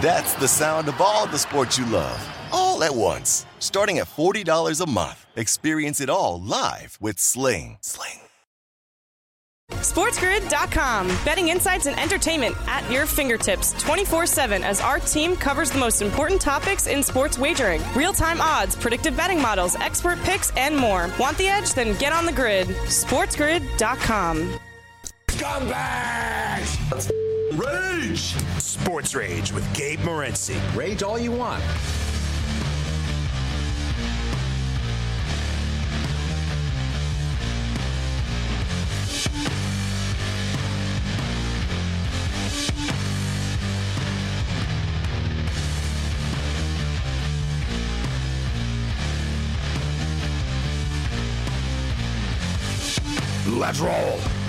That's the sound of all the sports you love, all at once. Starting at $40 a month. Experience it all live with Sling. Sling. SportsGrid.com. Betting insights and entertainment at your fingertips 24 7 as our team covers the most important topics in sports wagering real time odds, predictive betting models, expert picks, and more. Want the edge? Then get on the grid. SportsGrid.com. Scumbags! Rage! Sports Rage with Gabe Morency. Rage all you want. Let's roll.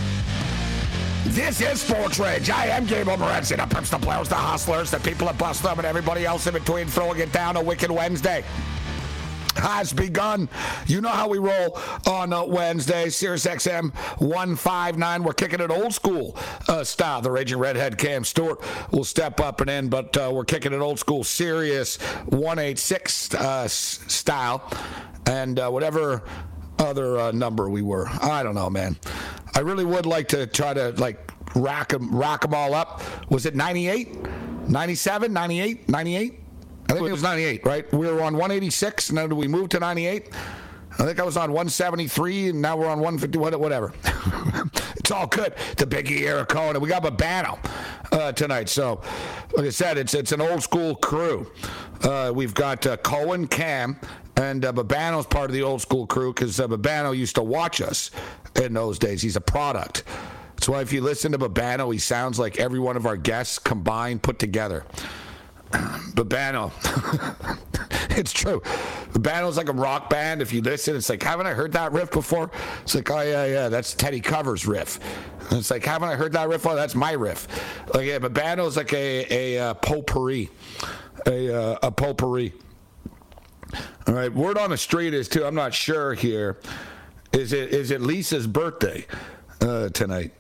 This is Sports Rage. I am Gabriel Morency, the pimps, the players, the hustlers, the people that bust them, and everybody else in between throwing it down a wicked Wednesday has begun. You know how we roll on uh, Wednesday. Sirius XM 159. We're kicking it old school uh, style. The Raging Redhead Cam Stewart will step up and in, but uh, we're kicking it old school Sirius 186 uh, style. And uh, whatever other uh, number we were. I don't know, man. I really would like to try to like rack them, rack them all up. Was it 98, 97, 98, 98? I think it was 98, right? We were on 186, and then we moved to 98. I think I was on 173, and now we're on 150, whatever. it's all good. The Biggie era Cohen, we got Babano uh, tonight. So, like I said, it's it's an old school crew. Uh, we've got uh, Cohen, Cam, and uh, Babano's part of the old school crew because uh, Babano used to watch us in those days. He's a product. That's why if you listen to Babano, he sounds like every one of our guests combined, put together. Babano. it's true. Babano's like a rock band. If you listen, it's like, haven't I heard that riff before? It's like, oh, yeah, yeah, that's Teddy Covers riff. It's like, haven't I heard that riff? Oh, that's my riff. Like, yeah, Babano's like a, a, a uh, potpourri. A, uh, a potpourri. All right, word on the street is, too, I'm not sure here. Is it is it Lisa's birthday uh, tonight?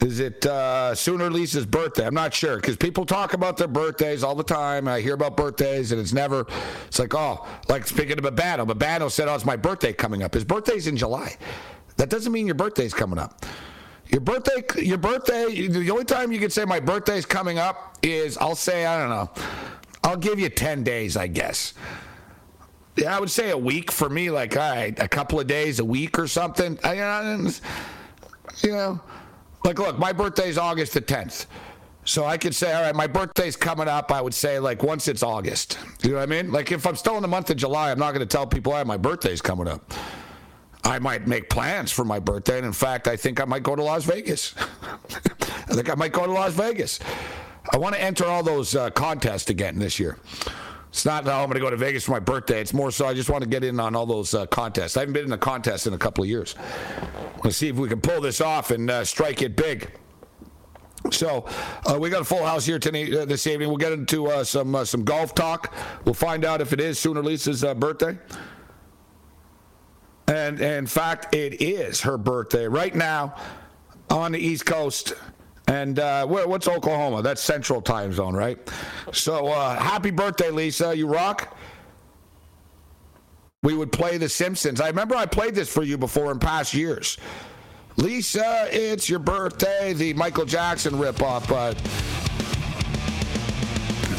Is it uh, Sooner Lisa's birthday? I'm not sure because people talk about their birthdays all the time. I hear about birthdays and it's never. It's like oh, like speaking of Babano. Babano said, "Oh, it's my birthday coming up." His birthday's in July. That doesn't mean your birthday's coming up. Your birthday, your birthday. The only time you can say my birthday's coming up is I'll say I don't know. I'll give you ten days, I guess. Yeah, I would say a week for me. Like, all right, a couple of days, a week or something. I, you know, like, look, my birthday's August the 10th. So I could say, all right, my birthday's coming up. I would say, like, once it's August. You know what I mean? Like, if I'm still in the month of July, I'm not going to tell people, I hey, my birthday's coming up. I might make plans for my birthday. And in fact, I think I might go to Las Vegas. I think I might go to Las Vegas. I want to enter all those uh, contests again this year. It's not, oh, I'm going to go to Vegas for my birthday. It's more so I just want to get in on all those uh, contests. I haven't been in a contest in a couple of years. Let's see if we can pull this off and uh, strike it big. So uh, we got a full house here tonight, uh, this evening. We'll get into uh, some uh, some golf talk. We'll find out if it is Sooner Lisa's uh, birthday. And, and in fact, it is her birthday right now on the East Coast. And uh, what's Oklahoma? That's Central Time Zone, right? So uh, happy birthday, Lisa. You rock. We would play The Simpsons. I remember I played this for you before in past years. Lisa, it's your birthday. The Michael Jackson ripoff, but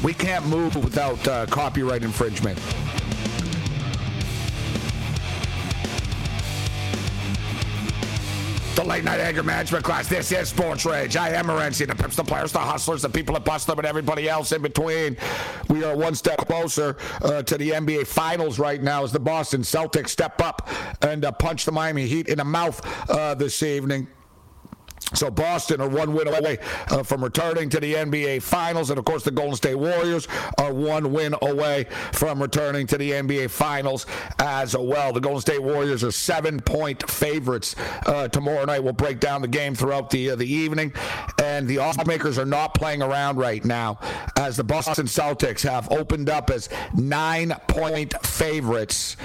we can't move without uh, copyright infringement. Late night anger management class. This is Sports Rage. I am Morency, the pimps, the players, the hustlers, the people that bust them, and everybody else in between. We are one step closer uh, to the NBA Finals right now as the Boston Celtics step up and uh, punch the Miami Heat in the mouth uh, this evening. So Boston are one win away uh, from returning to the NBA Finals, and of course the Golden State Warriors are one win away from returning to the NBA Finals as well. The Golden State Warriors are seven-point favorites uh, tomorrow night. We'll break down the game throughout the uh, the evening, and the odds makers are not playing around right now, as the Boston Celtics have opened up as nine-point favorites.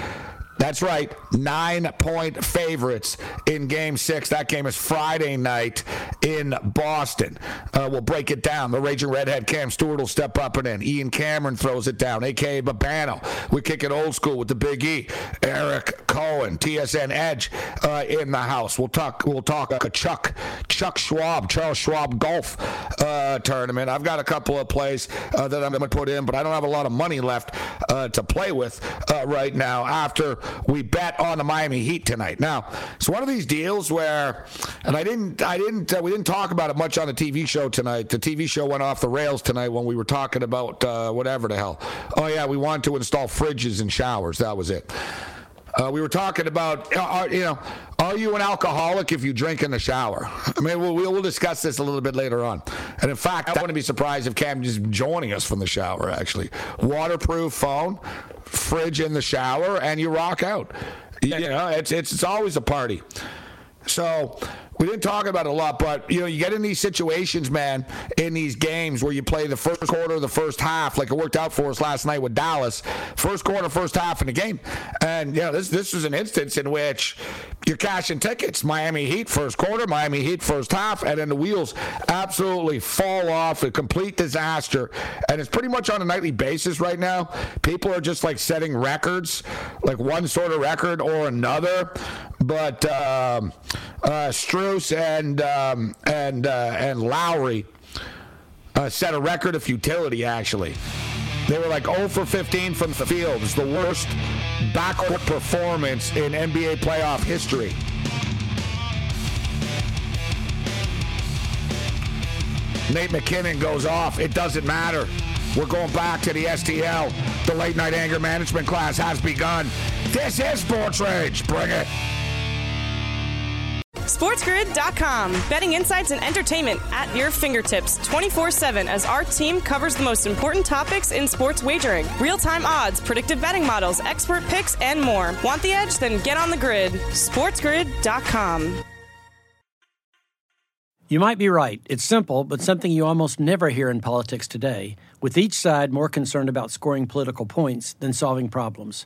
That's right, nine point favorites in game six. That game is Friday night in Boston. Uh, we'll break it down. The Raging Redhead Cam Stewart will step up and in. Ian Cameron throws it down, aka Babano. We kick it old school with the Big E. Eric Cohen, TSN Edge uh, in the house. We'll talk. We'll talk a Chuck Chuck Schwab, Charles Schwab golf uh, tournament. I've got a couple of plays uh, that I'm going to put in, but I don't have a lot of money left uh, to play with uh, right now after we bet on the Miami Heat tonight. Now, it's one of these deals where, and I didn't, I didn't, uh, we didn't talk about it much on the TV show tonight. The TV show went off the rails tonight when we were talking about uh, whatever the hell. Oh yeah, we want to install fridges and showers. That was it. Uh, we were talking about, uh, are, you know, are you an alcoholic if you drink in the shower? I mean, we'll, we'll discuss this a little bit later on. And in fact, I wouldn't be surprised if Cam is joining us from the shower, actually. Waterproof phone, fridge in the shower, and you rock out. You know, it's, it's, it's always a party. So we didn't talk about it a lot, but you know, you get in these situations, man, in these games where you play the first quarter, the first half, like it worked out for us last night with Dallas. First quarter, first half in the game, and you know, this this was an instance in which you're cashing tickets. Miami Heat first quarter, Miami Heat first half, and then the wheels absolutely fall off. A complete disaster, and it's pretty much on a nightly basis right now. People are just like setting records, like one sort of record or another. But um, uh, And um, and uh, and Lowry uh, set a record of futility. Actually, they were like 0 for 15 from the field. It's the worst backcourt performance in NBA playoff history. Nate MacKinnon goes off. It doesn't matter. We're going back to the STL. The late night anger management class has begun. This is Sports Rage. Bring it. SportsGrid.com. Betting insights and entertainment at your fingertips 24 7 as our team covers the most important topics in sports wagering real time odds, predictive betting models, expert picks, and more. Want the edge? Then get on the grid. SportsGrid.com. You might be right. It's simple, but something you almost never hear in politics today, with each side more concerned about scoring political points than solving problems.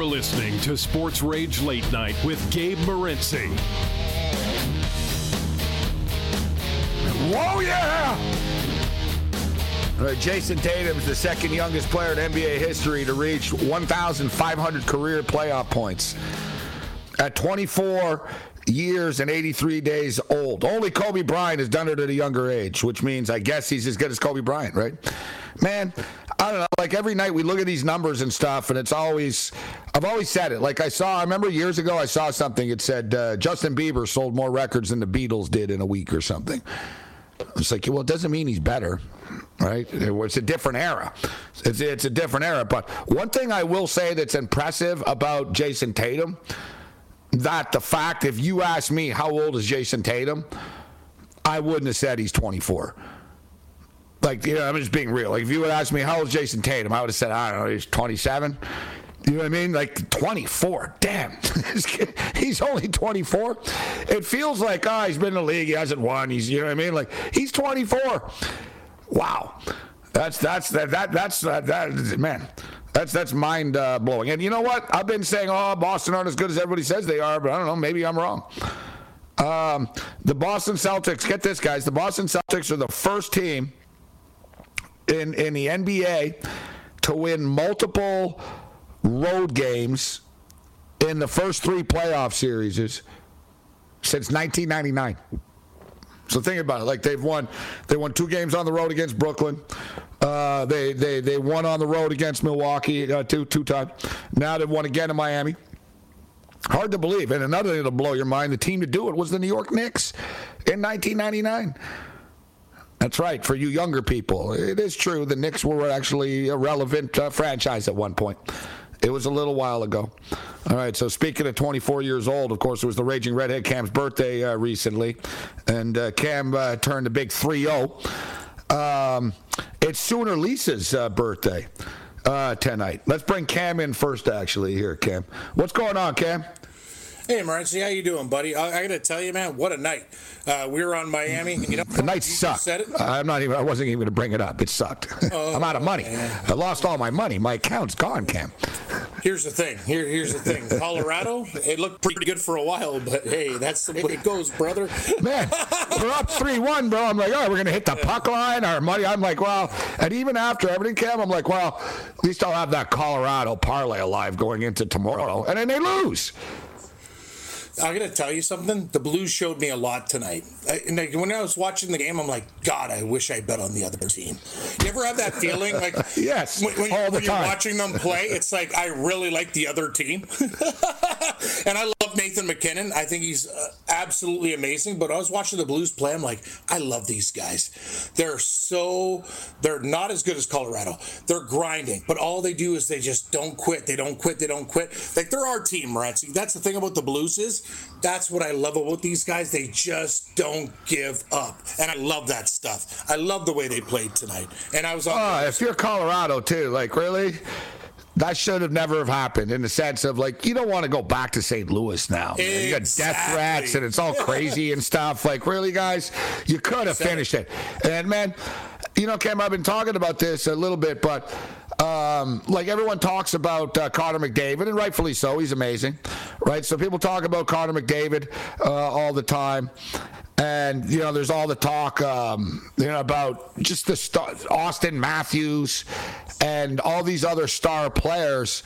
You are listening to Sports Rage Late Night with Gabe Morency. Whoa, yeah! Uh, Jayson Tatum is the second youngest player in NBA history to reach 1,500 career playoff points. At 24, years and 83 days old. Only Kobe Bryant has done it at a younger age, which means I guess he's as good as Kobe Bryant, right? Man, I don't know. Like every night we look at these numbers and stuff, and it's always, I've always said it. Like I saw, I remember years ago, I saw something. It said uh, Justin Bieber sold more records than the Beatles did in a week or something. It's like, well, it doesn't mean he's better, right? It's a different era. It's, it's a different era. But one thing I will say that's impressive about Jayson Tatum that the fact, if you ask me how old is Jayson Tatum, I wouldn't have said he's 24. Like, you know, I'm just being real. Like, if you would ask me how old is Jayson Tatum, I would have said, I don't know, he's 27. You know what I mean? Like 24. Damn. he's only 24. It feels like, oh, he's been in the league. He hasn't won. He's, you know what I mean? Like, he's 24. Wow. That's, that's, that, that, that's, that, that, man. That's that's mind uh, blowing. And you know what? I've been saying, oh, Boston aren't as good as everybody says they are, but I don't know. Maybe I'm wrong. Um, the Boston Celtics. Get this, guys. The Boston Celtics are the first team in in the NBA to win multiple road games in the first three playoff series since 1999. So think about it. Like they've won, they won two games on the road against Brooklyn. Uh, they they they won on the road against Milwaukee uh, two two times. Now they've won again in Miami. Hard to believe. And another thing to blow your mind: the team to do it was the New York Knicks in 1999. That's right. For you younger people, it is true. The Knicks were actually a relevant uh, franchise at one point. It was a little while ago. All right. So speaking of 24 years old, of course, it was the Raging Redhead Cam's birthday uh, recently, and uh, Cam uh, turned a big 3-0. Um, it's Sooner Lisa's uh, birthday uh, tonight. Let's bring Cam in first. Actually, here, Cam. What's going on, Cam? Hey, Morency, how you doing, buddy? I, I got to tell you, man, what a night. Uh, we were on Miami. You know, the night sucked. I'm not even. I wasn't even going to bring it up. It sucked. Oh, I'm out of money. Man. I lost all my money. My account's gone, Cam. Here's the thing. Here, here's the thing. Colorado, it looked pretty good for a while, but hey, that's the way it goes, brother. Man, we're up three-one, bro. I'm like, all right, we're going to hit the puck line. Our money. I'm like, well, and even after everything, Cam, I'm like, well, at least I'll have that Colorado parlay alive going into tomorrow, and then they lose. I got to tell you something. The Blues showed me a lot tonight. I, and like, when I was watching the game, I'm like, God, I wish I bet on the other team. You ever have that feeling? Like, yes, when, when, all the when time. you're watching them play, it's like I really like the other team, and I love Nathan MacKinnon. I think he's uh, absolutely amazing. But I was watching the Blues play. I'm like, I love these guys. They're so they're not as good as Colorado. They're grinding, but all they do is they just don't quit. They don't quit. They don't quit. Like they're our team, Rancy. That's the thing about the Blues is that's what I love about these guys. They just don't give up. And I love that stuff. I love the way they played tonight. And I was on. Oh, if you're Colorado, too, like, really? That should have never have happened in the sense of like you don't want to go back to St. Louis now. Exactly. You got death threats and it's all crazy and stuff. Like really, guys, you could have finished it. And man, you know, Cam, I've been talking about this a little bit, but um, like everyone talks about uh, Connor McDavid, and rightfully so. He's amazing, right? So people talk about Connor McDavid uh, all the time. And you know, there's all the talk, um, you know, about just the star, Auston Matthews and all these other star players.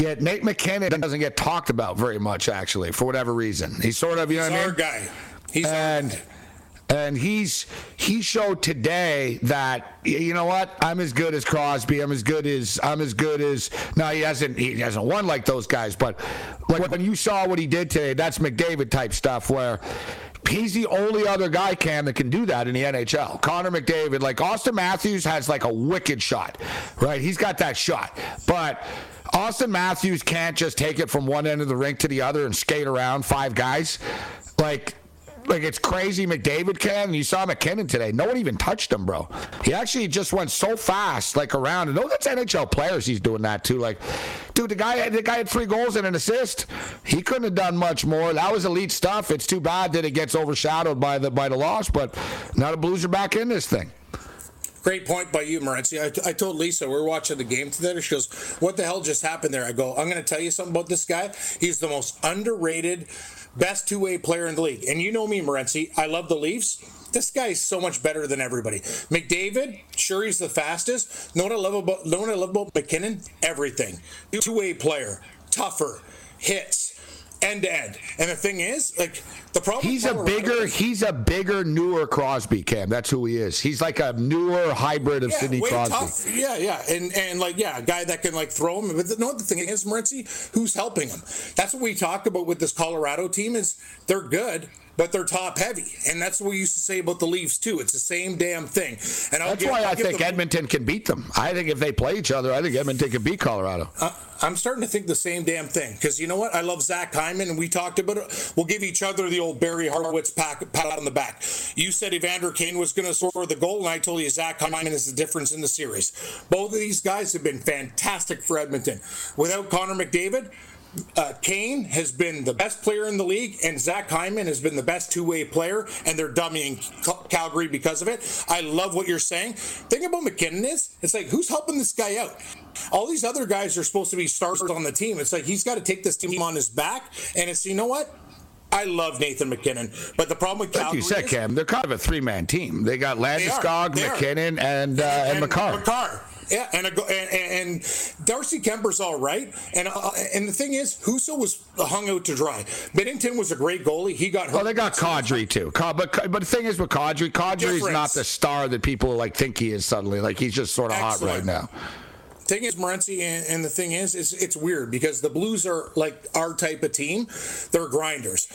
Yet Nate MacKinnon doesn't get talked about very much, actually, for whatever reason. He's sort of, you know, He's what I our mean? guy. He's and our guy. And he's he showed today that you know what I'm as good as Crosby. I'm as good as I'm as good as. No, he hasn't he hasn't won like those guys, but like when you saw what he did today, that's McDavid type stuff where. He's the only other guy, Cam, that can do that in the NHL. Connor McDavid, like Auston Matthews, has like a wicked shot, right? He's got that shot, but Auston Matthews can't just take it from one end of the rink to the other and skate around five guys. Like like it's crazy McDavid can. You saw MacKinnon today. No one even touched him, bro. He actually just went so fast, like around. And that's NHL players. He's doing that too. Like, dude, the guy, the guy had three goals and an assist. He couldn't have done much more. That was elite stuff. It's too bad that it gets overshadowed by the by the loss. But now the Blues are back in this thing. Great point by you, Morency. I, I told Lisa we're watching the game today. She goes, "What the hell just happened there?" I go, "I'm going to tell you something about this guy. He's the most underrated, best two-way player in the league. And you know me, Morency. I love the Leafs. This guy is so much better than everybody. McDavid, sure he's the fastest. Know what I love about know what I love about MacKinnon? Everything. Two-way player, tougher, hits." End to end. And the thing is, like the problem. He's a bigger, he's a bigger, newer Crosby. Cam, that's who he is. He's like a newer hybrid of yeah, Sidney Crosby. Tough. Yeah, yeah, and and like yeah, a guy that can like throw him. But the, no, the thing is, Morency, who's helping him? That's what we talked about with this Colorado team. Is they're good, but they're top heavy, and that's what we used to say about the Leafs too. It's the same damn thing. And I'll that's give, why I'll i think them, Edmonton can beat them. I think if they play each other, I think Edmonton can beat Colorado. Uh, I'm starting to think the same damn thing because you know what? I love Zach Hyman, and we talked about it. We'll give each other the old Barry Horowitz pat, pat on the back. You said Evander Kane was going to score the goal, and I told you Zach Hyman is the difference in the series. Both of these guys have been fantastic for Edmonton. Without Connor McDavid, uh, Kane has been the best player in the league, and Zach Hyman has been the best two-way player, and they're dummying Calgary because of it. I love what you're saying. Think about MacKinnon is, it's like who's helping this guy out? All these other guys are supposed to be stars on the team. It's like he's got to take this team on his back, and it's you know what? I love Nathan MacKinnon, but the problem with Calgary like you said, Cam, they're kind of a three-man team. They got Landeskog, MacKinnon, and, uh, and, and Makar. Makar. Yeah, and, a, and, and Darcy Kuemper's all right, and uh, and the thing is, Husso was hung out to dry. Binnington was a great goalie. He got hurt. Oh, they got Kadri too. But but the thing is with Kadri, is not the star that people like think he is suddenly. Like he's just sort of Excellent. hot right now thing is, Morency, and, and, the thing is, is it's weird because the Blues are like our type of team. They're grinders.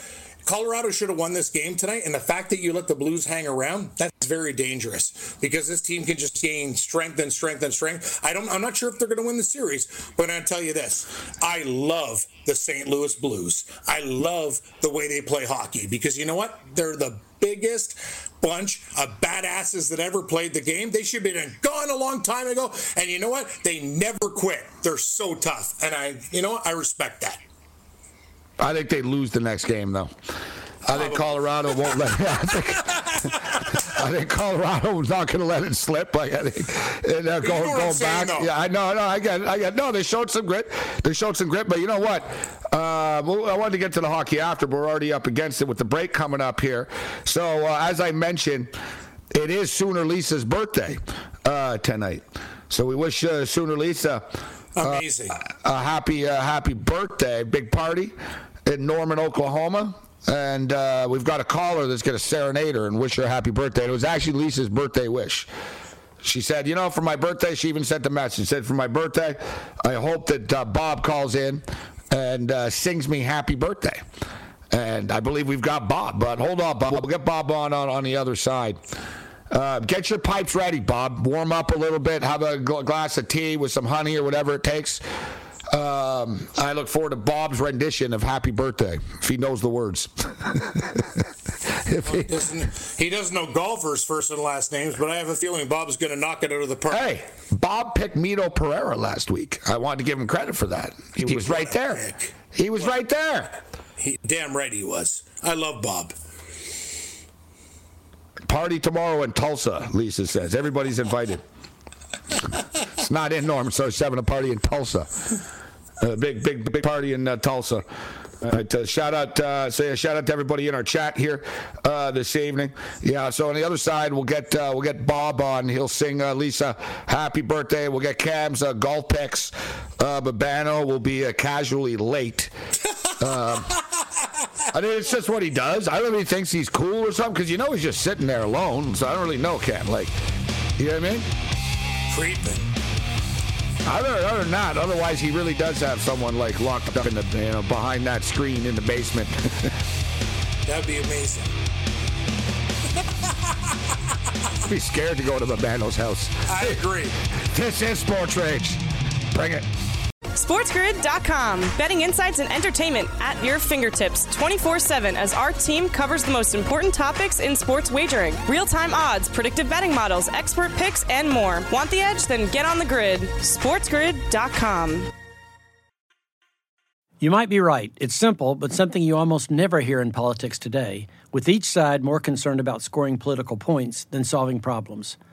Colorado should have won this game tonight, and the fact that you let the Blues hang around, that's very dangerous because this team can just gain strength and strength and strength. I don't I'm not sure if they're gonna win the series, but I'll tell you this. I love the St. Louis Blues. I love the way they play hockey because you know what? They're the biggest bunch of badasses that ever played the game. They should have been gone a long time ago. And you know what? They never quit. They're so tough. And I, you know what? I respect that. I think they lose the next game, though. I think Colorado won't let. I think, I think Colorado's not going to let it slip. I think, and uh, going, going back. Yeah, I know, no, I get, I get. No, they showed some grit. They showed some grit, but you know what? Uh, I wanted to get to the hockey after, but we're already up against it with the break coming up here. So uh, as I mentioned, it is Sooner Lisa's birthday uh, tonight. So we wish uh, Sooner Lisa. Uh, Amazing. a happy, happy birthday! Big party in Norman, Oklahoma. And uh, we've got a caller that's going to serenade her and wish her a happy birthday. It was actually Lisa's birthday wish. She said, you know, for my birthday, she even sent a message. She said, for my birthday, I hope that uh, Bob calls in and uh, sings me happy birthday. And I believe we've got Bob. But hold on, Bob. We'll get Bob on on, on the other side. Uh, get your pipes ready, Bob. Warm up a little bit. Have a glass of tea with some honey or whatever it takes. Um, I look forward to Bob's rendition of "Happy Birthday" if he knows the words. he, doesn't, he doesn't know golfers' first and last names, but I have a feeling Bob's going to knock it out of the park. Hey, Bob picked Mito Pereira last week. I wanted to give him credit for that. He, he was right there. Pick. He was what? right there. He, damn right he was. I love Bob. Party tomorrow in Tulsa, Lisa says. Everybody's invited. it's not in Norm, so it's having a party in Tulsa. A big, big, big party in uh, Tulsa. Right, uh, shout out, uh, say a shout out to everybody in our chat here uh, this evening. Yeah, so on the other side, we'll get uh, we'll get Bob on. He'll sing uh, Lisa "Happy Birthday." We'll get Cam's uh, golf picks. Uh, Babano will be casually late. Um, I mean, it's just what he does. I don't know if he thinks he's cool or something because you know he's just sitting there alone. So I don't really know Cam. Like, you know what I mean? Creeping. Other, other than that, otherwise he really does have someone like locked up in the you know behind that screen in the basement. That'd be amazing. I'd be scared to go to the Babano's house. I agree. This is Sports Rage. Bring it. SportsGrid.com. Betting insights and entertainment at your fingertips 24 7 as our team covers the most important topics in sports wagering real time odds, predictive betting models, expert picks, and more. Want the edge? Then get on the grid. SportsGrid.com. You might be right. It's simple, but something you almost never hear in politics today, with each side more concerned about scoring political points than solving problems.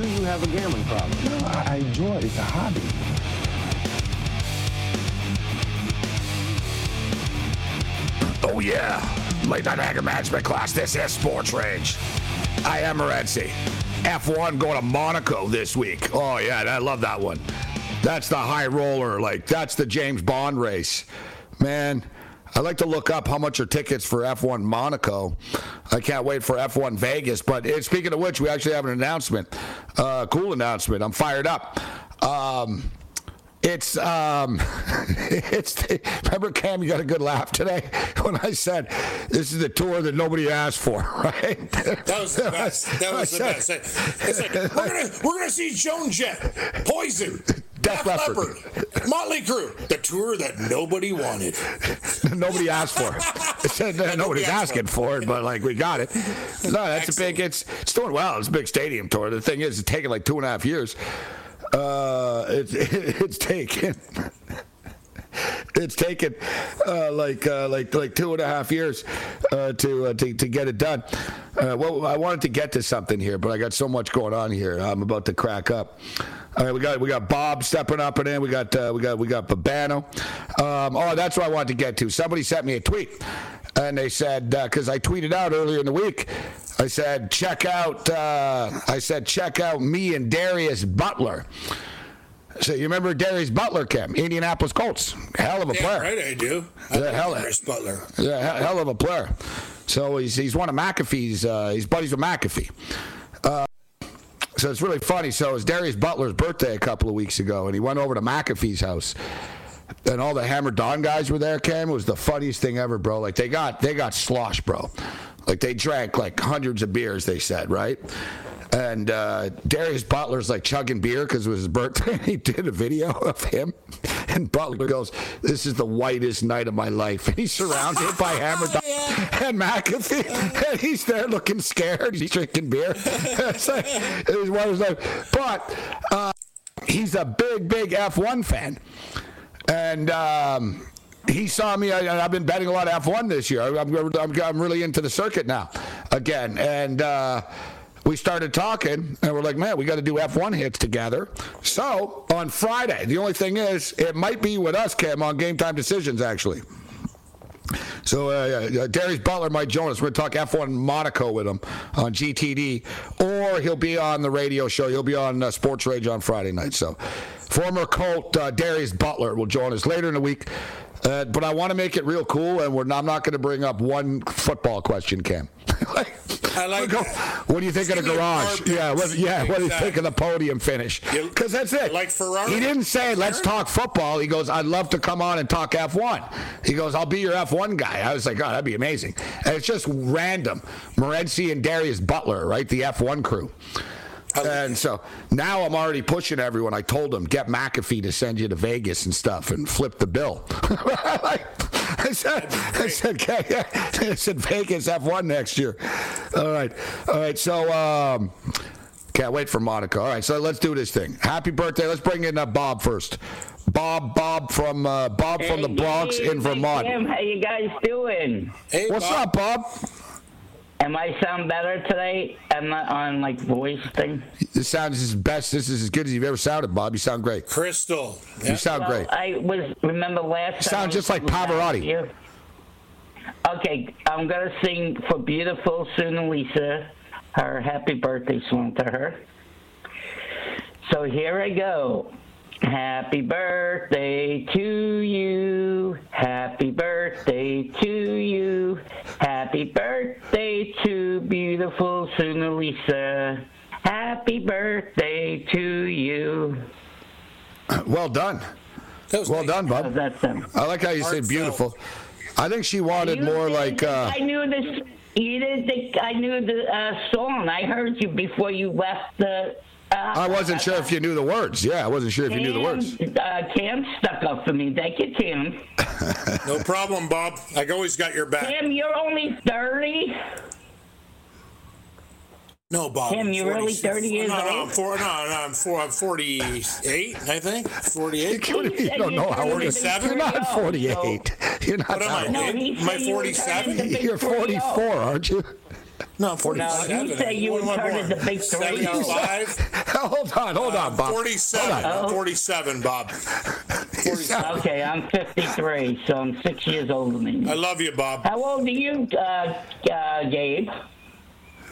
Do you have a gambling problem? No, I enjoy it. It's a hobby. Oh yeah, late night anger management class. This is Sports Rage. I am Morency. F1 going to Monaco this week. Oh yeah, I love that one. That's the high roller. Like that's the James Bond race, man. I like to look up how much are tickets for F1 Monaco. I can't wait for F1 Vegas. But eh, speaking of which, we actually have an announcement. Uh, cool announcement. I'm fired up. Um, it's um, it's remember Cam, you got a good laugh today when I said this is the tour that nobody asked for, right? That was the best. That was the best. It's like we're gonna we're gonna see Joan Jett, Poison, Def Leppard, Motley Crue, the tour that nobody wanted. nobody asked for. It nobody's asking for it, but like we got it. No, that's a big. It's it's doing well. It's a big stadium tour. The thing is, it's taking like two and a half years. Uh, it's it's taken. It's taken uh, like uh, like like two and a half years uh, to, uh, to to get it done. Uh, well, I wanted to get to something here, but I got so much going on here. I'm about to crack up. All right, we got we got Bob stepping up and in. We got uh, we got we got Babano. Um, oh, that's what I wanted to get to. Somebody sent me a tweet, and they said because I tweeted out earlier in the week. I said check out. I said check out me and Darius Butler. So you remember Darius Butler, Kim, Indianapolis Colts, hell of a Yeah, player. right, I do. I Yeah, hell, Darius Butler. yeah, hell of a player. So he's he's one of McAfee's. Uh, he's buddies with McAfee. Uh, so it's really funny. So it was Darius Butler's birthday a couple of weeks ago, and he went over to McAfee's house. And all the Hammer Don guys were there, Cam. It was the funniest thing ever, bro. Like they got they got slosh, bro. Like they drank like hundreds of beers, they said, right? And uh, Darius Butler's like chugging beer because it was his birthday. And he did a video of him. And Butler goes, This is the whitest night of my life. And he's surrounded by Hammer Don and McAfee. And he's there looking scared. He's drinking beer. it's like, it was one of those. But uh, he's a big, big F1 fan. And um, he saw me. I, I've been betting a lot of F1 this year. I'm, I'm, I'm really into the circuit now again. And uh, we started talking, and we're like, man, we got to do F1 hits together. So on Friday, the only thing is, it might be with us, Cam, on Game Time Decisions, actually. So uh, uh, Darius Butler might join us. We're going to talk F1 Monaco with him on GTD, or he'll be on the radio show. He'll be on uh, Sports Rage on Friday night. So former Colt uh, Darius Butler will join us later in the week. Uh, but I want to make it real cool, and not, I'm not going to bring up one football question, Cam. I like Go- What do you think of the Give me a garage? Yeah, what, yeah. What do you think of the podium finish? Because that's it. like Ferrari? He didn't say let's talk football. He goes, I'd love to come on and talk F1. He goes, I'll be your F1 guy. I was like, oh, that'd be amazing. And it's just random. Morency and Darius Butler, right? The F1 crew. And so now I'm already pushing everyone. I told them get McAfee to send you to Vegas and stuff and flip the bill. I said, I said, okay, yeah. I said Vegas F1 next year. All right, all right. So um, can't wait for Monaco. All right, so let's do this thing. Happy birthday. Let's bring in uh, Bob first. Bob, Bob from uh, Bob from the Bronx Hey, in Vermont. Tim, how you guys doing? Hey, What's Bob. up, Bob? Am I sound better today? I'm not on like voice thing. This sounds as best. This is as good as you've ever sounded, Bob. You sound great. Crystal. You sound Well, great. I was remember last. Sound time I just like Pavarotti. year? Okay, I'm gonna sing for beautiful Suna Lisa. her happy birthday song to her. So here I go. Happy birthday to you. Happy birthday to you. Happy birthday to beautiful Suna Lisa. Happy birthday to you. Well done. well done, Bob. That's them. I like how you said beautiful. I think she wanted You more like. Uh, I knew this. You didn't think I knew the uh, song. I heard you before you left the. Uh, I wasn't sure if you knew the words. Yeah, I wasn't sure if you knew the words. Cam, uh, Cam stuck up for me. Thank you, Cam. No problem, Bob. I always got your back. Cam, you're only 30. No, Bob. Tim, you're really 30 years no, no, old? I'm four, no, no, I'm, four, I'm 48, I think. 48. You don't know how old you are. You're not 48. You're not What am I? No, he Am I said you were turning 47? You're 44, aren't you? No, I'm 47. No, you say you When were am I turning born? the big three. 75? hold on, hold on, Bob. 47. Hold on. I'm 47, Bob. Okay, I'm 53, so I'm six years older than you. I love you, Bob. How old are you, uh, uh, Gabe?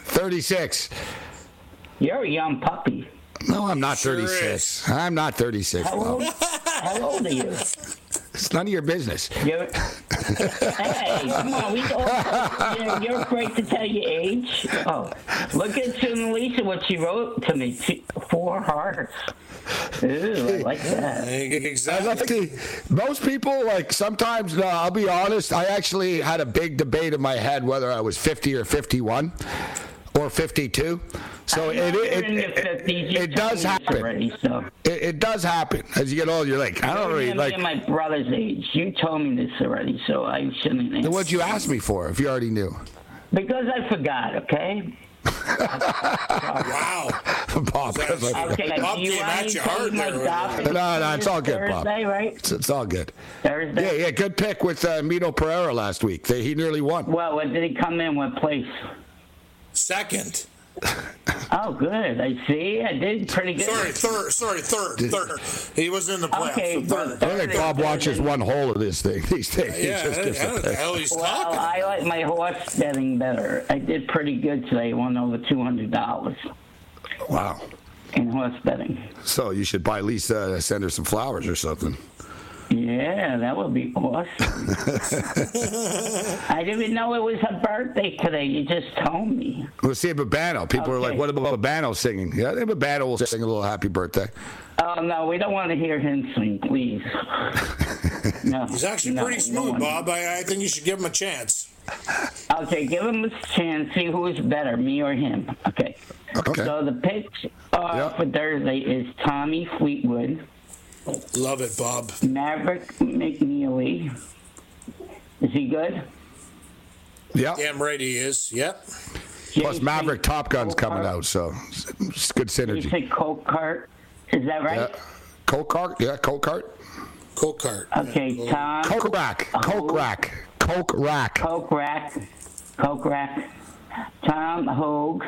36. You're a young puppy. No, I'm not Sure 36. I'm not 36. How Bob. old? How old are you? It's none of your business. You're, hey, come on, we all, you're, you're afraid to tell your age. Oh, look at Susan Lisa, what she wrote to me. Two, four hearts. Ooh, I like that. I Exactly. the, most people like sometimes. No, I'll be honest. I actually had a big debate in my head whether I was 50 or 51 or 52. So I it it, it, it, 50s. It does happen. Already, so. It, it does happen as you get older. You're like, I don't You're really like. me and my brother's age. You told me this already, so I shouldn't. Then what'd you ask me for if you already knew? Because I forgot, okay? Wow. Bob, 'cause I forgot. Okay, Bob do you came want at me you to hard tell you my there. doctor? No, no, it's all good, Bob. Thursday, right? It's, it's all good. Thursday? Yeah, yeah, good pick with uh, Mito Pereira last week. They, he nearly won. Well, what did he come in? What place? Second. Oh, good. I see. I did pretty good. Sorry, third. Sorry, third. Third. He was in the playoffs. Okay, so but- third. I think Bob watches one hole of this thing these days. He Yeah, just I, I gives don't a know what the hell he's Well, talking. I like my horse betting better. I did pretty good today. Won over two hundred dollars Wow. in horse betting. So you should buy Lisa, uh, send her some flowers or something. Yeah, that would be awesome. I didn't even know it was her birthday today. You just told me. We'll see Babano. People are like, what about Babano singing? Yeah, I think Babano will sing a little happy birthday. Oh no, we don't want to hear him sing, please. No, He's actually no, pretty smooth, want- Bob. I, I think you should give him a chance. Okay, give him a chance. See who is better, me or him. Okay. Okay. So the pitch uh, Yeah. for Thursday is Tommy Fleetwood, Love it, Bob. Maverick McNealy. Is he good? Yeah. Damn right he is. Yep. Plus Maverick Top Gun's coming Colcart. out, so it's good synergy. You synergy. said Colcart. Is that right? Yeah. Coke cart? Yeah, Coke cart. Coke cart. Okay, Tom. Coke rack. Coke rack. Coke rack. Coke Rack. Coke Rack. Tom Hoge.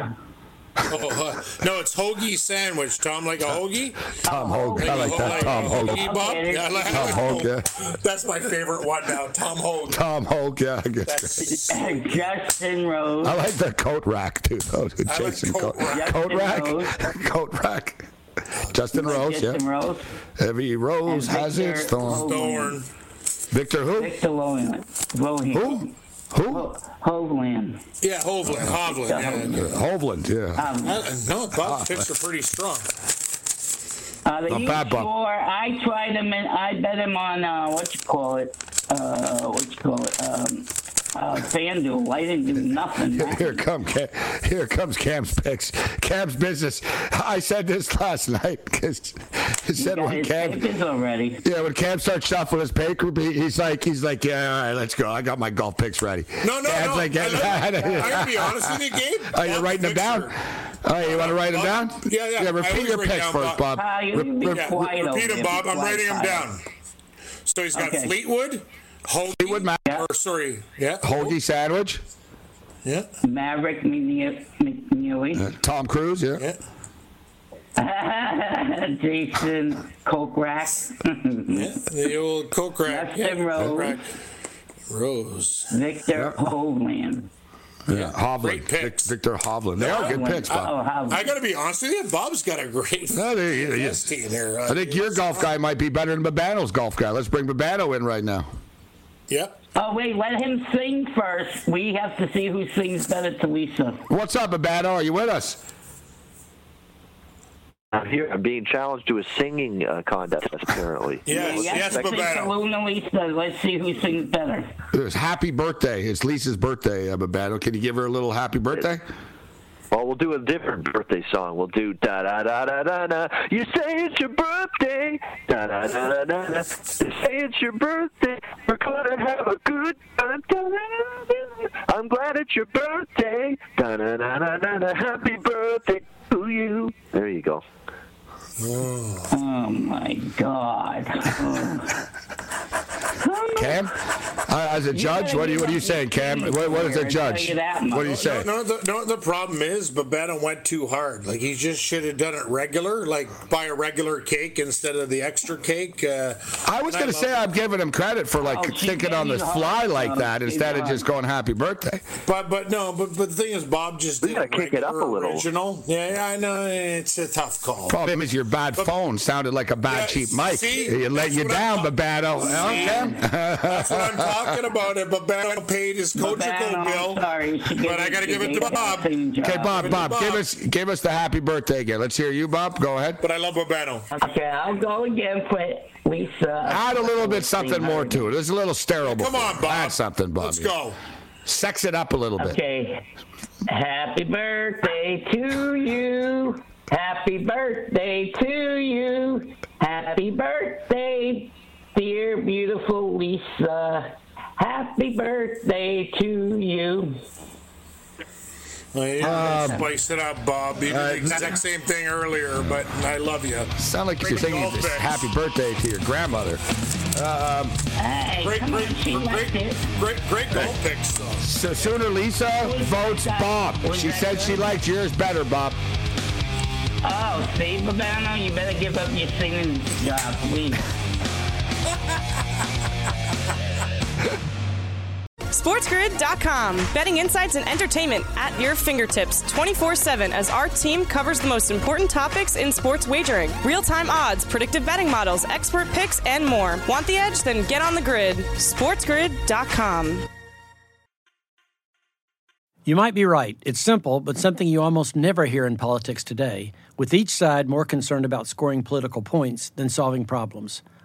Oh, uh, no, it's hoagie sandwich. Tom, like a hoagie? Tom Hoge. I like that. Tom Hoge. hoagie, Bob? Yeah, I like Tom that. Hoge, yeah. That's my favorite one now. Tom Hoge. Tom Hoge, yeah. I guess. That's, Justin Rose. I like the coat rack too. though. Jason coat coat, rack. coat rack. Rose. coat rack. Justin Rose, Justin yeah. Rose. Every rose And has Victor its thorn. Thorn. Victor who? Victor Lohan. Lohan. Who? Who? Ho- Hovland. Yeah, Hovland. Hovland. Yeah. Uh, Hovland, yeah. Um, I- No, Bob's picks are pretty strong. Uh, the Not bad, Bob. score, I tried him and I bet him on, uh, what you call it, uh, what you call it, um, uh, FanDuel. I didn't do nothing. Here come Cam, here comes Cam's picks. Cam's business. I said this last night because he said Got when his Cam, papers already. yeah, when Cam starts shuffling his paper, he's like, he's like, yeah, all right, let's go. I got my golf picks ready. No, no, Cam's no. Like, I yeah, love- I'm gonna be honest with you, Gabe. Are you writing them down? are- All right, you want to write them down? Yeah, yeah. Yeah, I repeat your picks down, first, Bob. Bob. Ah, you Re- can be re- quiet over repeat them, there, Bob. I'm writing them down. So he's got Okay. Fleetwood, Hoagie, Fleetwood Mac, or sorry, yeah, hoagie sandwich, yeah, Maverick McNe- McNealy. Tom Cruise, yeah. yeah. Jason Kokrak. Yeah, the old Coke rack. Justin yeah, Rose. Coke rack. Rose. Viktor Hovland. Yeah, Hovland. Great picks. Viktor Hovland. They are good picks, Bob. I got to be honest with you. Bob's got a great No, they- they- yes team here. Uh, I think your golf guy might be better than Babano's golf guy. Let's bring Babano in right now. Yep. Oh wait, let him sing first. We have to see who sings better to Lisa. What's up, Babano? Are you with us? I'm here. I'm being challenged to a singing uh, contest, apparently. Yes, yes, Sing Babano. Lisa. Let's see who sings better. It's happy birthday. It's Lisa's birthday, uh, Babano. Can you give her a little happy birthday? Well, we'll do a different birthday song. We'll do da da da da da da. You say it's your birthday. Da da da da da da. You say it's your birthday. We're gonna have a good time. Da, da, da, da. I'm glad it's your birthday. Da da da da da da. Happy birthday to you. There you go. Oh my God. Cam, uh, as a judge, what are you what are you saying, Cam? What, what is a judge? What do you say? No, no, the, no, the problem is Babetta went too hard. Like he just should have done it regular, like buy a regular cake instead of the extra cake. Uh, I was going to say I'm giving him credit for like Oh, thinking on the fly hard, like that instead of just going happy birthday. But but no, but but the thing is, Bob just did gotta kick it up a little. Original. Yeah, I know it's a tough call. Problem is your bad phone sounded like a bad cheap mic. see? it let you down, Babato. See? Cam? That's what I'm talking about. It but Babetta paid his coach a Babano, bill, sorry. She but I got to give it to Bob. Okay, Bob, Give it to Bob, give us give us the happy birthday again. Let's hear you, Bob. Go ahead. But I love Babano. Okay, I'll go again for Lisa. Add a little bit something more to it. There's a little sterile. Come on, Bob. Add something, Bob. Let's go. Sex it up a little bit. Okay. Happy birthday to you. Happy birthday to you. Happy birthday, dear beautiful Lisa. Happy birthday to you. Well, you Um, spice it up, Bob. You did the exact same thing earlier, but I love you. Sound like you're singing this happy birthday to your grandmother. Um, Hey, Great, come great, on, she great, liked it. great, great golf picks. though. so sooner Lisa votes Bob. She said she liked yours better, Bob. Oh, see, Babano, you better give up your singing job, please. SportsGrid.com. Betting insights and entertainment at your fingertips 24 7 as our team covers the most important topics in sports wagering real time odds, predictive betting models, expert picks, and more. Want the edge? Then get on the grid. SportsGrid.com. You might be right. It's simple, but something you almost never hear in politics today, with each side more concerned about scoring political points than solving problems.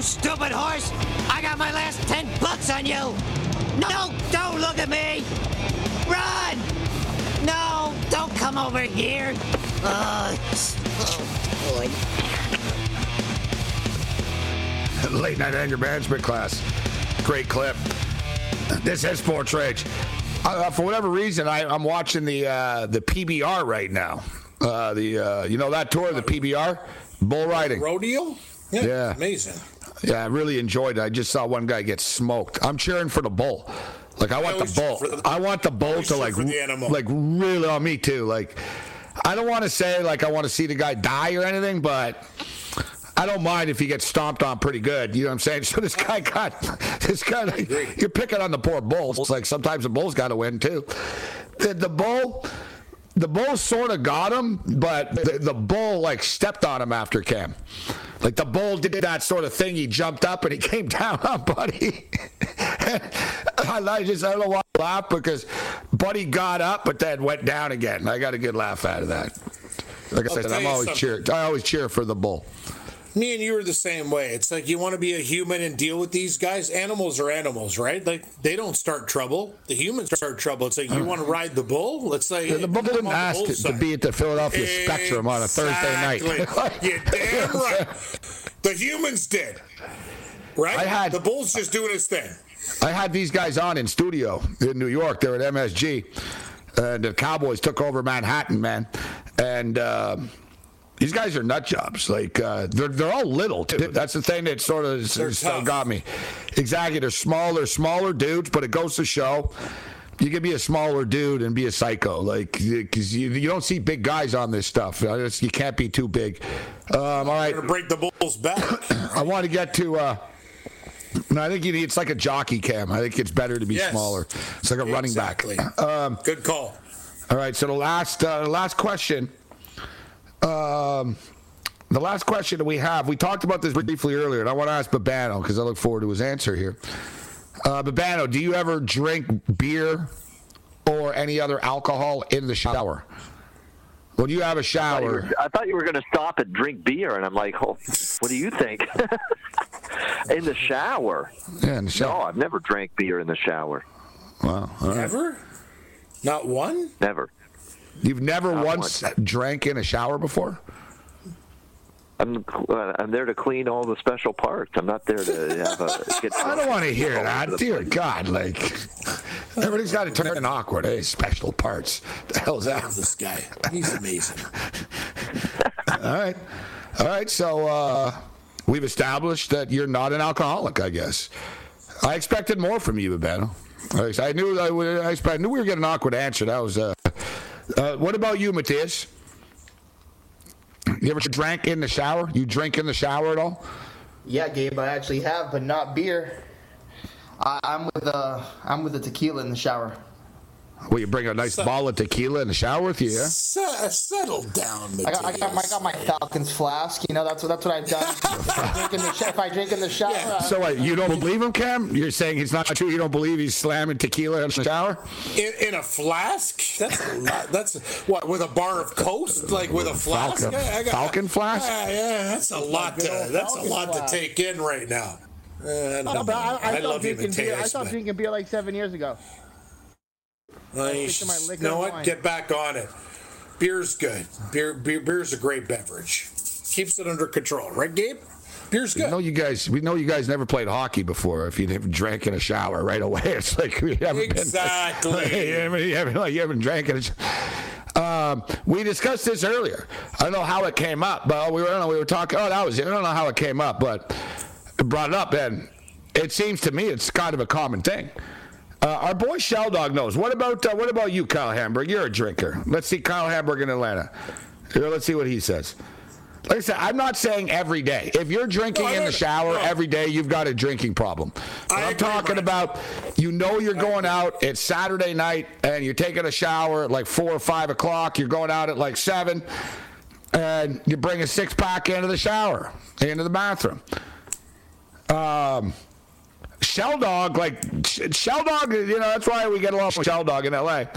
You stupid horse! I got my last ten bucks on you! No, don't look at me! Run! No, don't come over here! Uh, oh, boy. Late night anger management class. Great clip. This is Sports Rage. Uh, for whatever reason, I, I'm watching the uh, the PBR right now. Uh, the uh, you know that tour, the PBR, bull riding. Rodeo? Yeah. Amazing. Yeah, I really enjoyed it. I just saw one guy get smoked. I'm cheering for the bull. Like I want always the bull. the- I want the bull to like, the animal. like really. Oh, me too. Like, I don't want to say like I want to see the guy die or anything, but I don't mind if he gets stomped on pretty good. You know what I'm saying? So this guy got this guy. Like, you're picking on the poor bull. It's like sometimes the bull's got to win too. The, the bull. The bull sort of got him, but the, the bull like stepped on him after Cam. Like the bull did that sort of thing. He jumped up and he came down on Buddy. I I just I don't know why I laugh because Buddy got up but then went down again. I got a good laugh out of that. Like I said, I'm always something. cheer. I always cheer for the bull. Me and you are the same way. It's like you want to be a human and deal with these guys. Animals are animals, right? Like they don't start trouble. The humans start trouble. It's like you want to ride the bull. Let's say The bull didn't ask to, to be at the Philadelphia Spectrum on a Thursday night. You're damn right. The humans did. Right? I had- the bull's just doing his thing. I had these guys on in studio in New York. They're at MSG. And the Cowboys took over Manhattan, man. And um these guys are nut jobs. Like uh, they're they're all little too. That's the thing that sort of They're sort of tough. got me. Exactly. They're small. They're smaller dudes, but it goes to show. You can be a smaller dude and be a psycho, like because you, you don't see big guys on this stuff. You can't be too big. Um, all right, break the bull's back. I want to get to. Uh, no, I think you need, it's like a jockey cam. I think it's better to be Yes. smaller. It's like a running back. Um, Good call. all right, so the last uh, the last question. Um, the last question that we have, we talked about this briefly earlier, and I want to ask Babano because I look forward to his answer here. Uh, Babano, do you ever drink beer or any other alcohol in the shower? When you have a shower, I thought you were going to stop and drink beer, and I'm like, oh, what do you think? in the shower? yeah, in the shower. No, I've never drank beer in the shower. Wow, all right. Ever? Not one? Never. You've never Not once once. drank in a shower before? I'm uh, I'm there to clean all the special parts. I'm not there to have a. Get I don't want to hear that. Dear place. God, like everybody's got to turn awkward. Hey, special parts. The hell's that? This guy. He's amazing. All right, all right. So uh, we've established that you're not an alcoholic. I guess. I expected more from you, Babano. I I knew I, would, I, I knew we were getting an awkward answer. That was. Uh, uh, what about you, Matthias? You ever drank in the shower? You drink in the shower at all? Yeah, Gabe, I actually have, but not beer. I, I'm with uh, I'm with the tequila in the shower. Well, you bring a nice bottle of tequila in the shower with you, yeah? Se- settle down, I got, I got, my, I got my Falcons flask. You know, that's what that's what I've done. if, I the sh- if I drink in the shower, uh, So what, you don't believe him, Cam? You're saying he's not true? You don't believe he's slamming tequila in the shower? In, in a flask? That's a lot. That's what with a bar of Coast, like with a flask. Falcon- Yeah, I got- Falcon flask? Yeah, yeah, that's a lot. To, old that's a lot flask. to take in right now. Uh, no, but I, I, I stopped love you, drinking beer. I Mateus. stopped but- drinking beer like seven years ago. Uh, you my sh- know what? wine. Get back on it. Beer's good. Beer, beer, beer's a great beverage. Keeps it under control, right, Gabe? Beer's We good. know you guys. We know you guys never played hockey before. If you never drank in a shower right away, it's like we haven't Exactly. been. you haven't, you haven't, like, you haven't drank in a sh- um, we discussed this earlier. I don't know how it came up, but we were I don't know, we were talking. Oh, that was it. I don't know how it came up, but it brought it up, and it seems to me it's kind of a common thing. Uh, our boy Shell Dog knows. What about uh, what about you, Kyle Hamburg? You're a drinker. Let's see Kyle Hamburg in Atlanta. Here, let's see what he says. Like I said, I'm not saying every day. If you're drinking No, in the shower no. every day, you've got a drinking problem. But I I'm agree, talking about you know you're going out. It's Saturday night and you're taking a shower at like four or five o'clock. You're going out at like seven, and you bring a six pack into the shower, into the bathroom. Um, Shell Dog, like Shell Dog, you know that's why we get along with Shell Dog in L.A.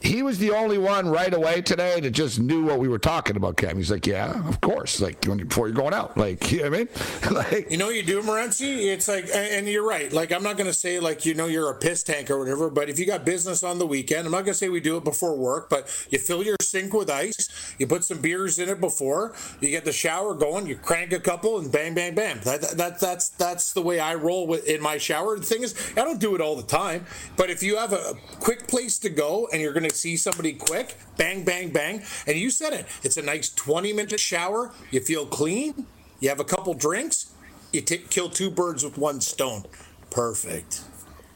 He was the only one right away today that just knew what we were talking about, Cam. He's like, yeah, of course. Like when you, before you're going out, like you know what I mean? like You know you do, Morency? It's like, and you're right. Like, I'm not to say, like, you know, you're a piss tank or whatever, but if you got business on the weekend, I'm not to say we do it before work, but you fill your sink with ice, you put some beers in it before, you get the shower going, you crank a couple, and bang, bang, bam. That, that, that That's that's the way I roll with in my shower. The thing is, I don't do it all the time, but if you have a quick place to go and you're to see somebody quick, bang, bang, bang, and you said it, it's a nice 20 minute shower, you feel clean, you have a couple drinks, You t- kill two birds with one stone. Perfect.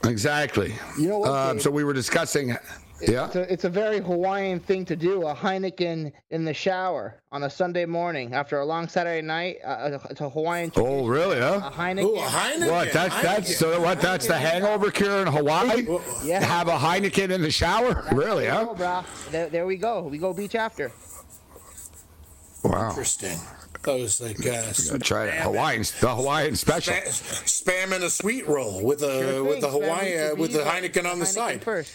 Exactly. You know what, Um, Dave? so we were discussing. Yeah. It's a, it's a very Hawaiian thing to do. A Heineken in the shower on a Sunday morning after a long Saturday night. Uh, it's a Hawaiian. Oh, really? A Huh? Heineken. Ooh, a Heineken. What? That's that's so what? That's the hangover cure in Hawaii. Yeah. Have a Heineken in the shower? Really? There, Huh? go, brah. There, there we go. We go beach after. Wow. Interesting. That was like uh, Gotta try it. Hawaiian, the Hawaiian special. spa- spam and a sweet roll with a Sure with the Hawaiian uh, with the used to be Heineken on the Heineken side. First.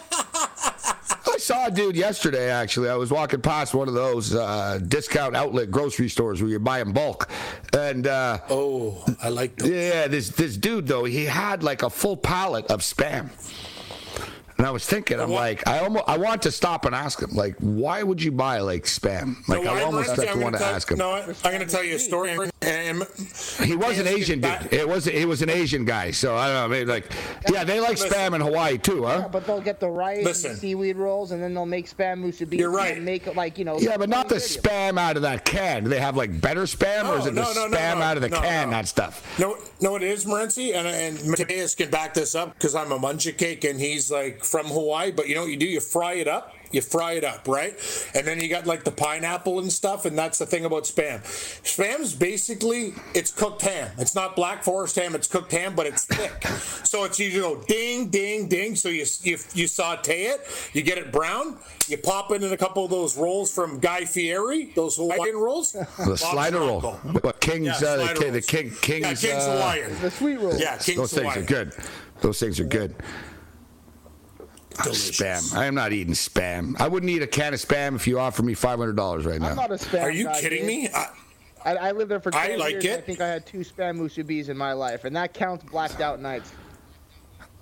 I saw a dude yesterday. Actually, I was walking past one of those uh, discount outlet grocery stores where you buy in bulk, and uh, Oh, I like those. yeah, this this dude though he had like a full pallet of spam. And I was thinking, I'm What? like, I almost, I want to stop and ask him, like, why would you buy like spam? Like, No, I I'm almost gonna- have to I'm want to tell- ask him. No, I'm going to tell you a story. And He was an Yes, Asian back- dude. It was it was an Asian guy. So I don't know. Maybe like, yeah, they like Listen. spam in Hawaii too, huh? Yeah, but they'll get the rice and Listen. the seaweed rolls, and then they'll make spam musubi. You're right. And make it like you know. Yeah, but not the video. spam out of that can. Do they have like better spam, or is it no, the no, no, spam no, out of the no, can? no. That stuff. No, no, it is Morency, and and Mateus can back this up because I'm a muncha cake, and he's like from Hawaii. But you know what you do? You fry it up. You fry it up, right? And then you got like the pineapple and stuff, and that's the thing about spam. Spam's basically it's cooked ham. It's not Black Forest ham. It's cooked ham, but it's thick. So it's you go ding, ding, ding. So you you you saute it. You get it brown. You pop it in a couple of those rolls from Guy Fieri, those Hawaiian rolls. The slider roll. What King's Yeah, uh, the, slider King, the rolls. King King's, Yeah, King's uh, Hawaiian. The sweet roll. Yeah, King's Those things are good. Those things are good. Spam. I am not eating spam. I wouldn't eat a can of spam if you offered me five hundred dollars right now. I'm not a spam. Are you guy, kidding Dave. me? I, I, I lived there for 12 I like years. it. I think I had two spam musubis in my life, and that counts blacked out nights.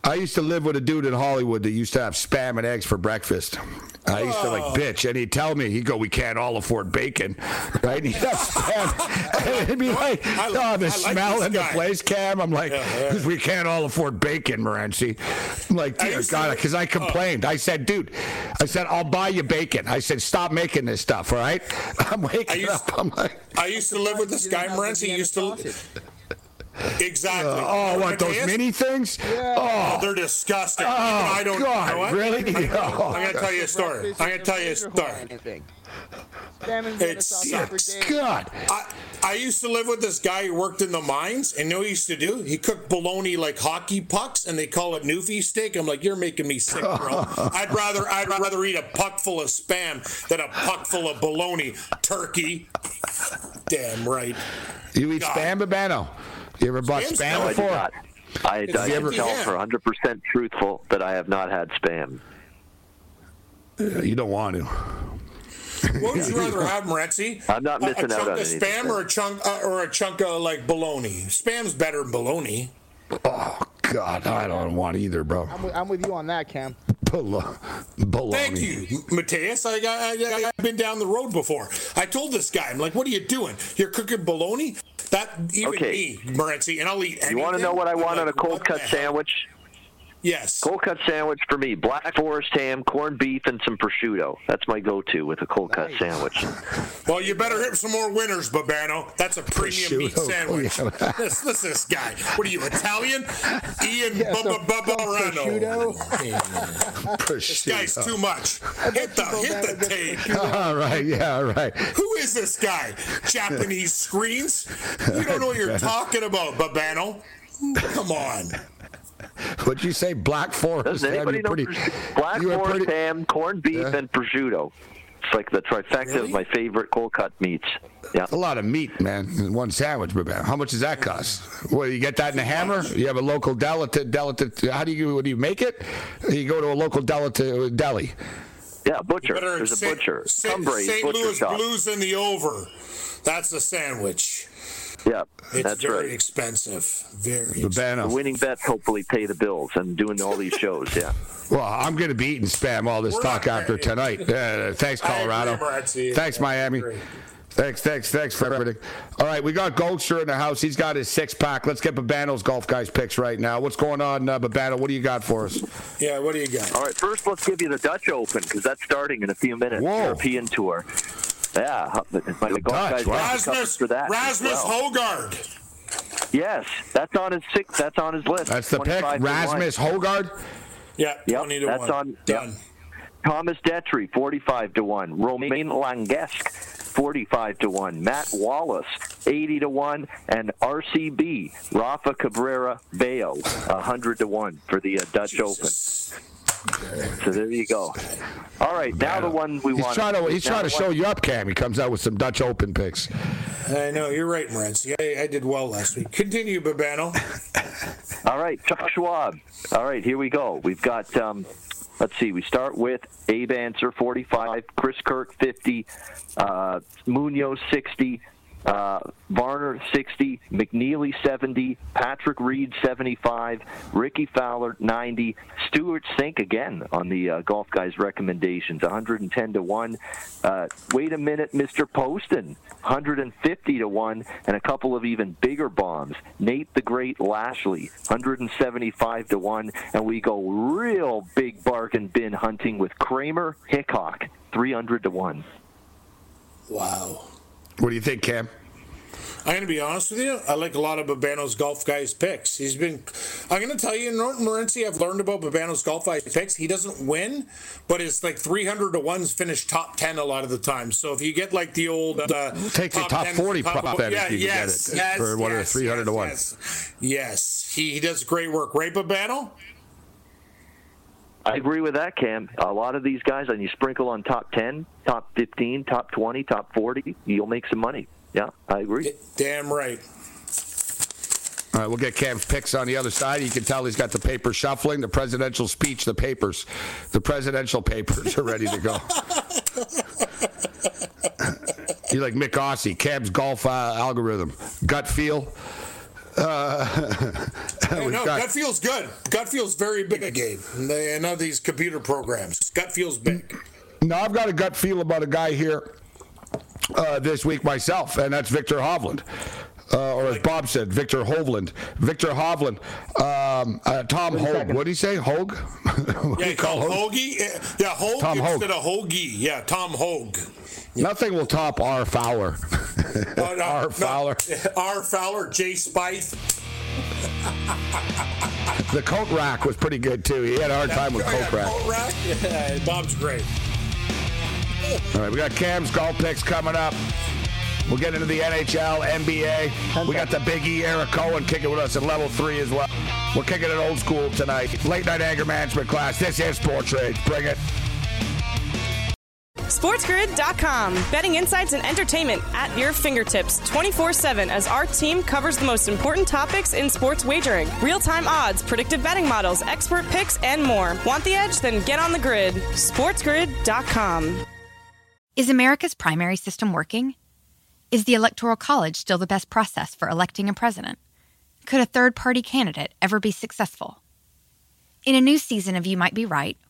I used to live with a dude in Hollywood that used to have spam and eggs for breakfast. I used to like oh. bitch, and he'd tell me, he'd go, "We can't all afford bacon," right? And he'd have spam, and it'd be like, I "Oh, the I like smell this in the guy." place, Cam." I'm like, Yeah, yeah. "We can't all afford bacon, Morency." I'm like, I dear God, because I oh. complained. I said, "Dude," I said, "I'll buy you bacon." I said, "Stop making this stuff, all right?" I'm waking used- up. I'm like, I used to live with this guy, didn't have the Morency. He used to sausage. exactly. Uh, "Oh, what those Mateus? mini things?" Oh, Oh, they're disgusting. Oh, I don't. God, you know what? really? I'm, Oh. I'm gonna tell you a story. I'm gonna tell you a story. Hawaiian thing. Spam and Vienna It's sausage. God. I, I used to live with this guy who worked in the mines, and you know what he used to do? He cooked bologna like hockey pucks, and they call it newfie steak. I'm like, you're making me sick, bro. I'd rather I'd rather eat a puck full of spam than a puck full of bologna turkey. Damn right. You eat God. spam, Babano? You ever bought Spam's spam No, I did before? not. I, I can empty tell for 100% truthful that I have not had spam. You don't want to. What would you rather have, Morenzi? I'm not A- missing a out chunk on of anything. spam or a chunk uh, or a chunk of like bologna. Spam's better than bologna. Oh God, I don't want either, bro. I'm with, I'm with you on that, Cam. Bolo- Bologna. Thank you, Mateus. I got, I, I, I've been down the road before. I told this guy, I'm like, "What are you doing? You're cooking bologna? That even Okay. me, Morenzi, and I'll eat." You want to know what I want on a cold cut sandwich? Yes. Cold cut sandwich for me: black forest ham, corned beef, and some prosciutto. That's my go-to with a cold cut sandwich. Well, you better hit some more winners, Babano. That's a premium meat sandwich. Oh, yeah. Listen, listen this guy. What are you, Italian? Ian Yeah, Bubba some- Bubba some Rano. This guy's too much. Hit the hit the tape. All right, yeah, all right. Who is this guy? Japanese screens? You don't know what you're talking about, Babano. Come on. What'd you say? Black Forest. Does ham? anybody You're know pretty, pros- black forest pretty- ham, corned beef, Yeah. and prosciutto? It's like the trifecta Really? of my favorite cold cut meats. Yeah. A lot of meat, man. in One sandwich, man. How much does that cost? Well, you get that in a hammer? You have a local deli. To, deli to, how do you what do you make it? You go to a local deli to deli. Yeah, butcher. There's a Saint- butcher. Saint, Cumbres St. butcher Louis shop. Blues in the over. That's the sandwich. Yeah, It's that's very right. expensive. Very expensive. The Babano. winning bets hopefully pay the bills and doing all these shows. Yeah. Well, I'm going to be eating spam all this We're talk not- after tonight. Uh, thanks, I agree, Colorado. Thanks, I Miami. Thanks, thanks, thanks for everything. All right, we got Goldster in the house. He's got his six pack. Let's get Babano's golf guys picks right now. What's going on, uh, Babano? What do you got for us? Yeah, what do you got? All right, first let's give you the Dutch Open because that's starting in a few minutes. Whoa. European Tour. Yeah, my golf Dutch, guys wow. got the covers Rasmus, for that. Rasmus well. Højgaard. Yes, that's on his six. That's on his list. That's the pick. 25 to one. Rasmus Højgaard. Yeah, Yep, 20 to that's 1. on. Done. Yep. Thomas Detry, 45 to 1. Romain Langasque, 45 to 1. Matt Wallace, 80 to 1. And RCB, Rafa Cabrera Bello, 100 to 1 for the uh, Dutch Open. So there you go. All right, now the one we He's want. trying to he's now trying to show one- you up, Cam. He comes out with some Dutch Open picks. I know, you're right, Morency. I, I did well last week. Continue, Babano. All right, Chuck Schwab. All right, here we go. We've got, um, let's see, we start with Abe Answer, 45, Chris Kirk, 50, uh, Munoz, 60, uh, Varner, 60, McNealy, 70, Patrick Reed, 75, Rickie Fowler, 90, Stewart Cink again on the uh, Golf Guys recommendations, 110 to 1. Uh, wait a minute, Mr. Poston, 150 to 1, and a couple of even bigger bombs. Nate the Great Lashley, 175 to 1, and we go real big bargain bin hunting with Kramer Hickok, 300 to 1. Wow. What do you think, Cam? I'm going to be honest with you. I like a lot of Babano's golf guys picks. He's been. I'm going to tell you, Norton Morency. I've learned about Babano's golf guys picks. He doesn't win, but it's like 300 to ones finish top 10 a lot of the time. So if you get like the old uh, Take the top 10, 40 top- prop bet if yeah, you can get yes, it yes, for one of the yes, 300 to yes, 1. Yes, yes. He, he does great work, right, Babano? I agree with that, Cam. A lot of these guys, and you sprinkle on top 10, top 15, top 20, top 40, you'll make some money. Yeah, I agree. Damn right. All right, we'll get Cam's picks on the other side. You can tell he's got the paper shuffling, the presidential speech, the papers. The presidential papers are ready to go. you like Mick Aussie, Cam's golf uh, algorithm. Gut feel. Uh, Hey, no, got- gut feels good. Gut feels very big, Gabe. I know these computer programs. Gut feels big. Now I've got a gut feel about a guy here uh, this week myself, and that's Viktor Hovland. Uh, or as Bob said, Viktor Hovland. Viktor Hovland. Um, uh, Tom Hogue. What did he say? Hogue? what do Yeah, you call Hogue? Hoagie. Yeah, Yeah, Hogue Tom Hogue. instead of Hoagie. Yeah, Tom Hogue. Nothing will top R. Fowler. Uh, no, R. no, Fowler. R. Fowler, Jay Spieth. The coat rack was pretty good too. He had a hard time with Yeah, coat rack. coat rack. Yeah, Bob's great. All right, we got Cam's golf picks coming up. We'll get into the NHL, NBA. We got the Big E, Eric Cohen, kicking with us at level three as well. We're kicking it old school tonight. Late night anger management class. This is Sports Rage. Bring it. SportsGrid.com. Betting insights and entertainment at your fingertips 24 7 as our team covers the most important topics in sports wagering real time odds, predictive betting models, expert picks, and more. Want the edge? Then get on the grid. SportsGrid.com. Is America's primary system working? Is the Electoral College still the best process for electing a president? Could a third party candidate ever be successful? In a new season of You Might Be Right,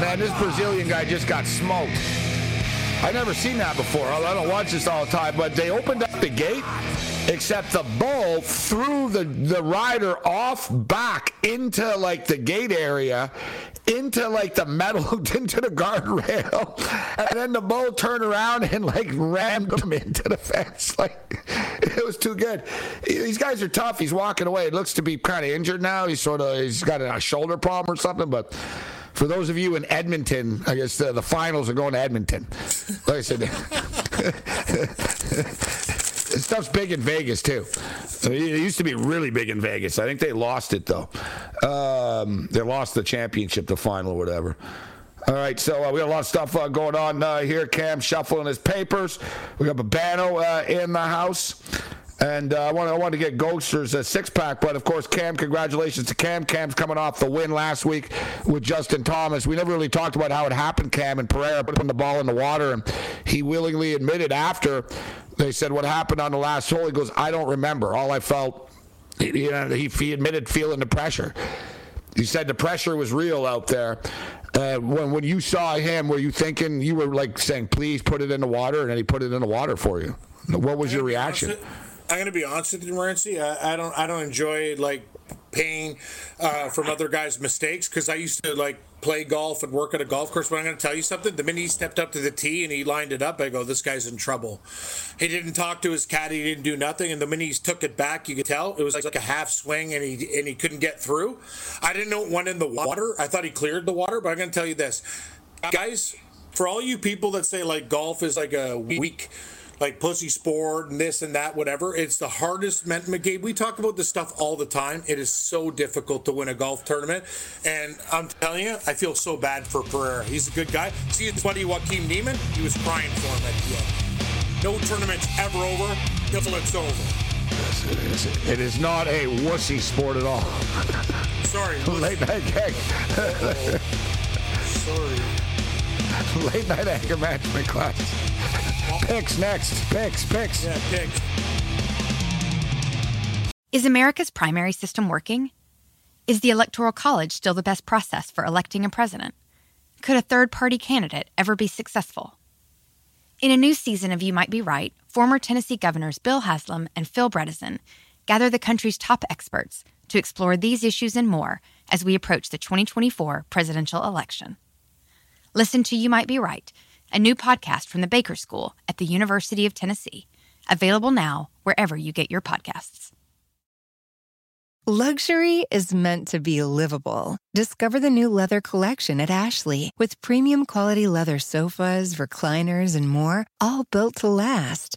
Man, this Brazilian guy just got smoked. I never seen that before. I don't watch this all the time, but they opened up the gate except the bull threw the, the rider off back into like the gate area, into like the metal, into the guardrail, and then the bull turned around and like rammed him into the fence. Like it was too good. These guys are tough. He's walking away. It looks to be kind of injured now. He's sort of he's got a shoulder problem or something, but. For those of you in Edmonton, I guess the, the finals are going to Edmonton. Like I said, stuff's big in Vegas too. It used to be really big in Vegas. I think they lost it though. Um, they lost the championship, the final, whatever. All right, so uh, we got a lot of stuff uh, going on uh, here. Cam shuffling his papers. We got Babano uh, in the house. And uh, I want I want to get Ghosters a six pack, but of course, Cam, congratulations to Cam. Cam's coming off the win last week with Justin Thomas. We never really talked about how it happened, Cam and Pereira putting the ball in the water, and he willingly admitted after they said what happened on the last hole. He goes, I don't remember. All I felt, you know, he, he admitted feeling the pressure. He said the pressure was real out there. Uh, when when you saw him, were you thinking you were like saying, "Please put it in the water," and then he put it in the water for you? What was your reaction? I'm gonna be honest with you, Morency. I, I don't I don't enjoy like paying uh, from other guys' mistakes because I used to like play golf and work at a golf course. But I'm going to tell you something. The minute he stepped up to the tee and he lined it up, I go, "This guy's in trouble." He didn't talk to his caddy. He didn't do nothing. And the minute he took it back, you could tell it was like, like a half swing, and he and he couldn't get through. I didn't know it went in the water. I thought he cleared the water, but I'm going to tell you this, guys. For all you people that say like golf is like a weak like pussy sport and this and that, whatever. It's the hardest. McGabe, we talk about this stuff all the time. It is so difficult to win a golf tournament, and I'm telling you, I feel so bad for Pereira. He's a good guy. See his buddy Joaquin Niemann, he was crying for him at the end. No tournament's ever over until it's over. It is not a wussy sport at all. Sorry. Late night gang. Oh, sorry. Late night anger management class. Picks next. Picks, picks. Yeah, picks. Is America's primary system working? Is the Electoral College still the best process for electing a president? Could a third party candidate ever be successful? In a new season of You Might Be Right, former Tennessee governors Bill Haslam and Phil Bredesen gather the country's top experts to explore these issues and more as we approach the 2024 presidential election. Listen to You Might Be Right, a new podcast from the Baker School at the University of Tennessee, available now wherever you get your podcasts. Luxury is meant to be livable. Discover the new leather collection at Ashley with premium quality leather sofas, recliners, and more, all built to last.